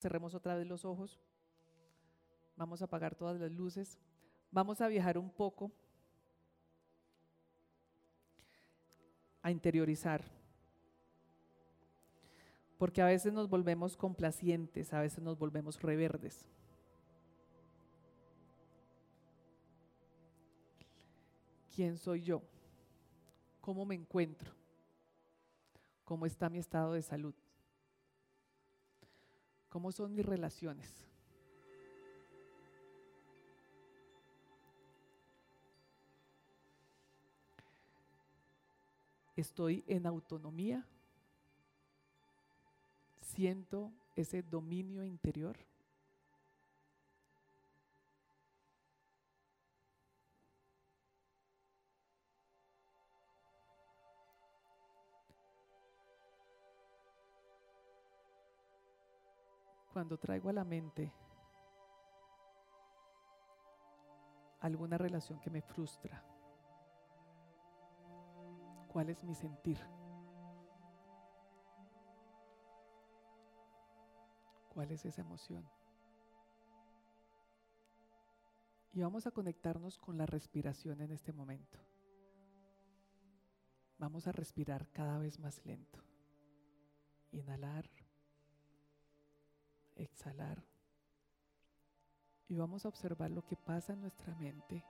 Cerremos otra vez los ojos. Vamos a apagar todas las luces. Vamos a viajar un poco a interiorizar. Porque a veces nos volvemos complacientes, a veces nos volvemos reverdes. ¿Quién soy yo? ¿Cómo me encuentro? ¿Cómo está mi estado de salud? ¿Cómo son mis relaciones? ¿Estoy en autonomía? ¿Siento ese dominio interior? Cuando traigo a la mente alguna relación que me frustra, ¿cuál es mi sentir? ¿Cuál es esa emoción? Y vamos a conectarnos con la respiración en este momento. Vamos a respirar cada vez más lento. Inhalar exhalar. Y vamos a observar lo que pasa en nuestra mente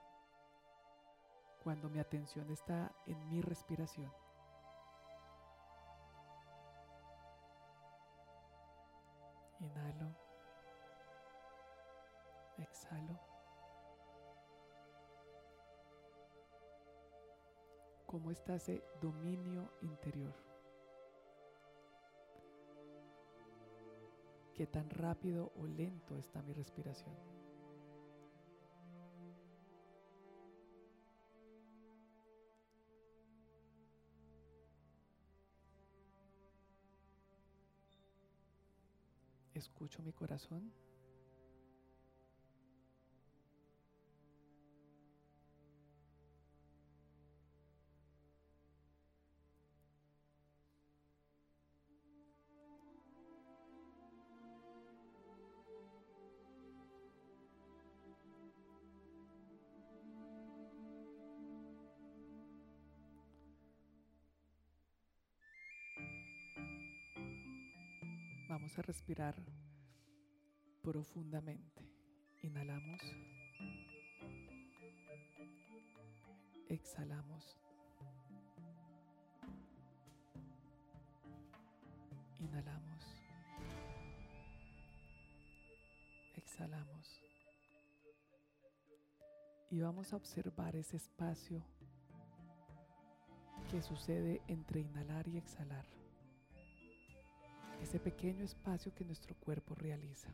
cuando mi atención está en mi respiración. Inhalo. Exhalo. ¿Cómo está ese dominio interior? Qué tan rápido o lento está mi respiración. Escucho mi corazón. Vamos a respirar profundamente. Inhalamos. Exhalamos. Inhalamos. Exhalamos. Y vamos a observar ese espacio que sucede entre inhalar y exhalar ese pequeño espacio que nuestro cuerpo realiza.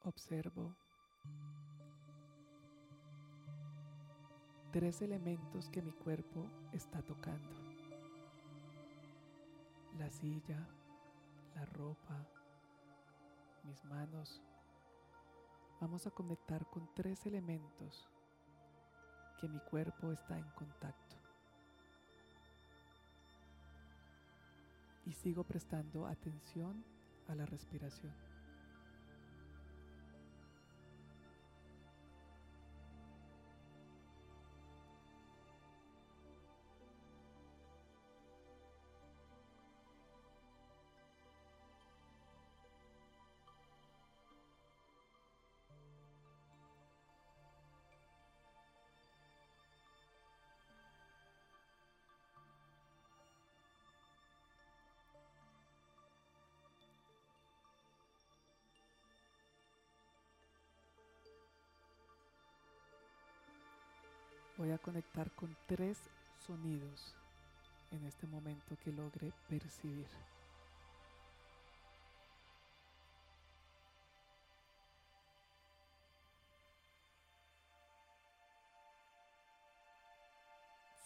Observo tres elementos que mi cuerpo está tocando. La silla, la ropa, mis manos. Vamos a conectar con tres elementos que mi cuerpo está en contacto. Y sigo prestando atención a la respiración. Voy a conectar con tres sonidos en este momento que logre percibir.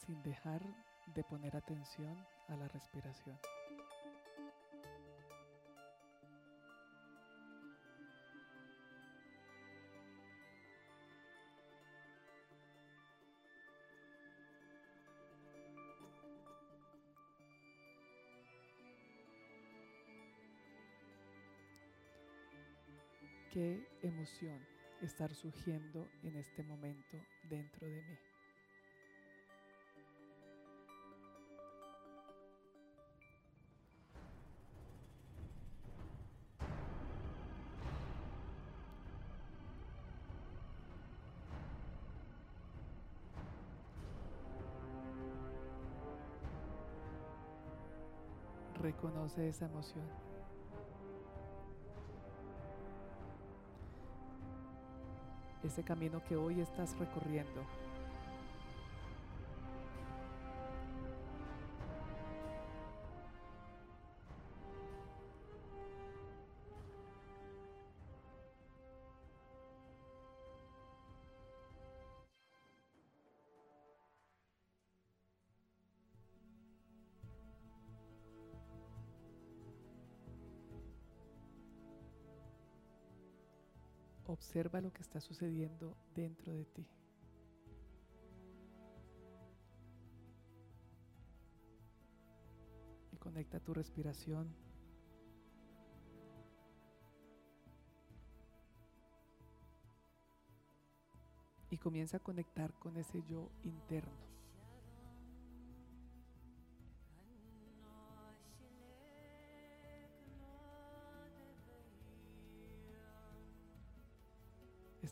sin dejar de poner atención a la respiración. Qué emoción estar surgiendo en este momento dentro de mí. Reconoce esa emoción. Ese camino que hoy estás recorriendo. Observa lo que está sucediendo dentro de ti. Y conecta tu respiración. Y comienza a conectar con ese yo interno.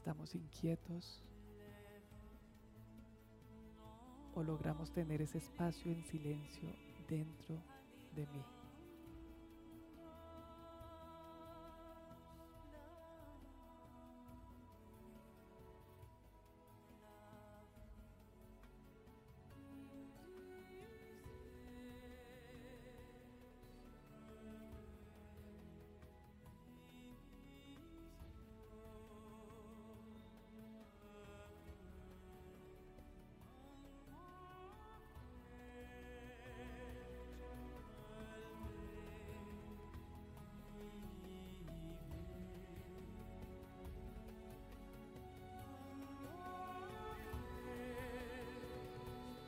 Estamos inquietos o logramos tener ese espacio en silencio dentro de mí.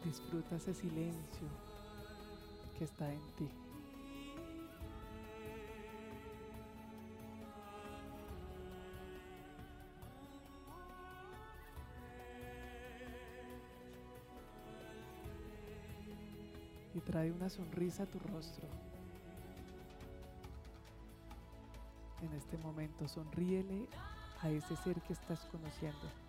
Disfruta ese silencio que está en ti. Y trae una sonrisa a tu rostro. En este momento sonríele a ese ser que estás conociendo.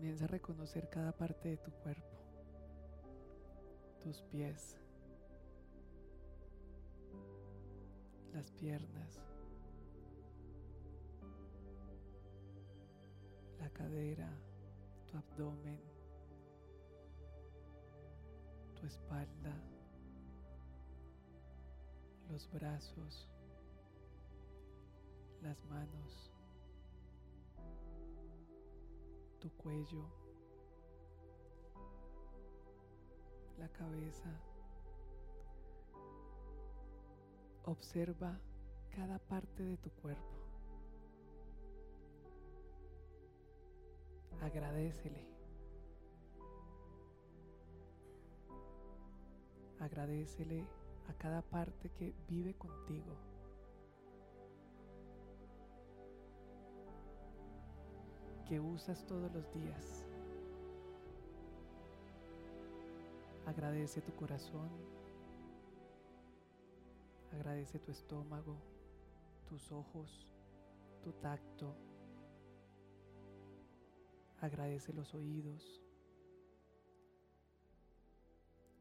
Comienza a reconocer cada parte de tu cuerpo, tus pies, las piernas, la cadera, tu abdomen, tu espalda, los brazos, las manos tu cuello, la cabeza. Observa cada parte de tu cuerpo. Agradecele. Agradecele a cada parte que vive contigo. Que usas todos los días. Agradece tu corazón, agradece tu estómago, tus ojos, tu tacto, agradece los oídos,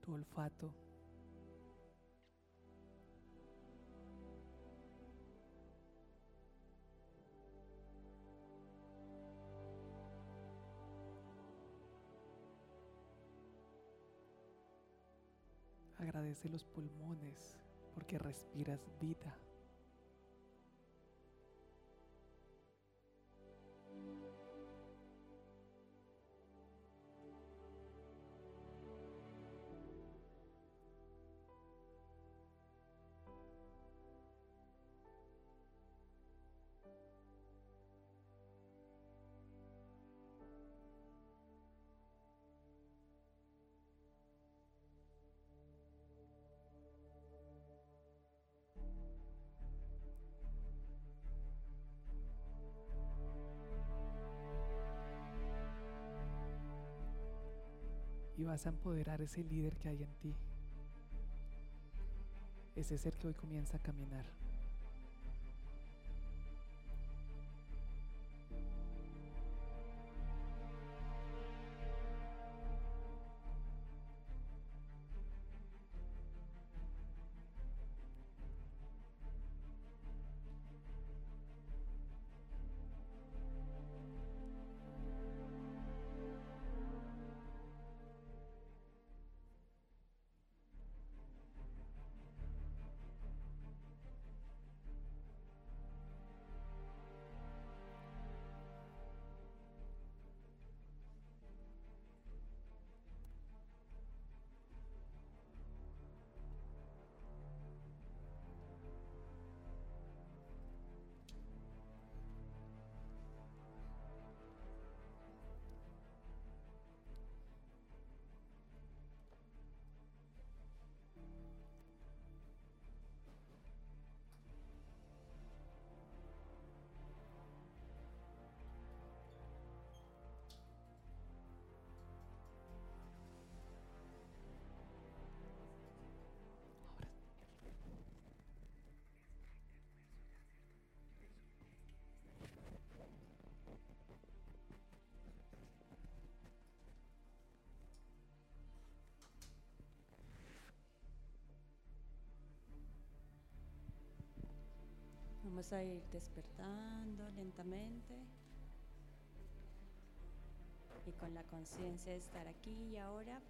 tu olfato. Agradece los pulmones porque respiras vida. Y vas a empoderar ese líder que hay en ti. Ese ser que hoy comienza a caminar. Vamos a ir despertando lentamente y con la conciencia de estar aquí y ahora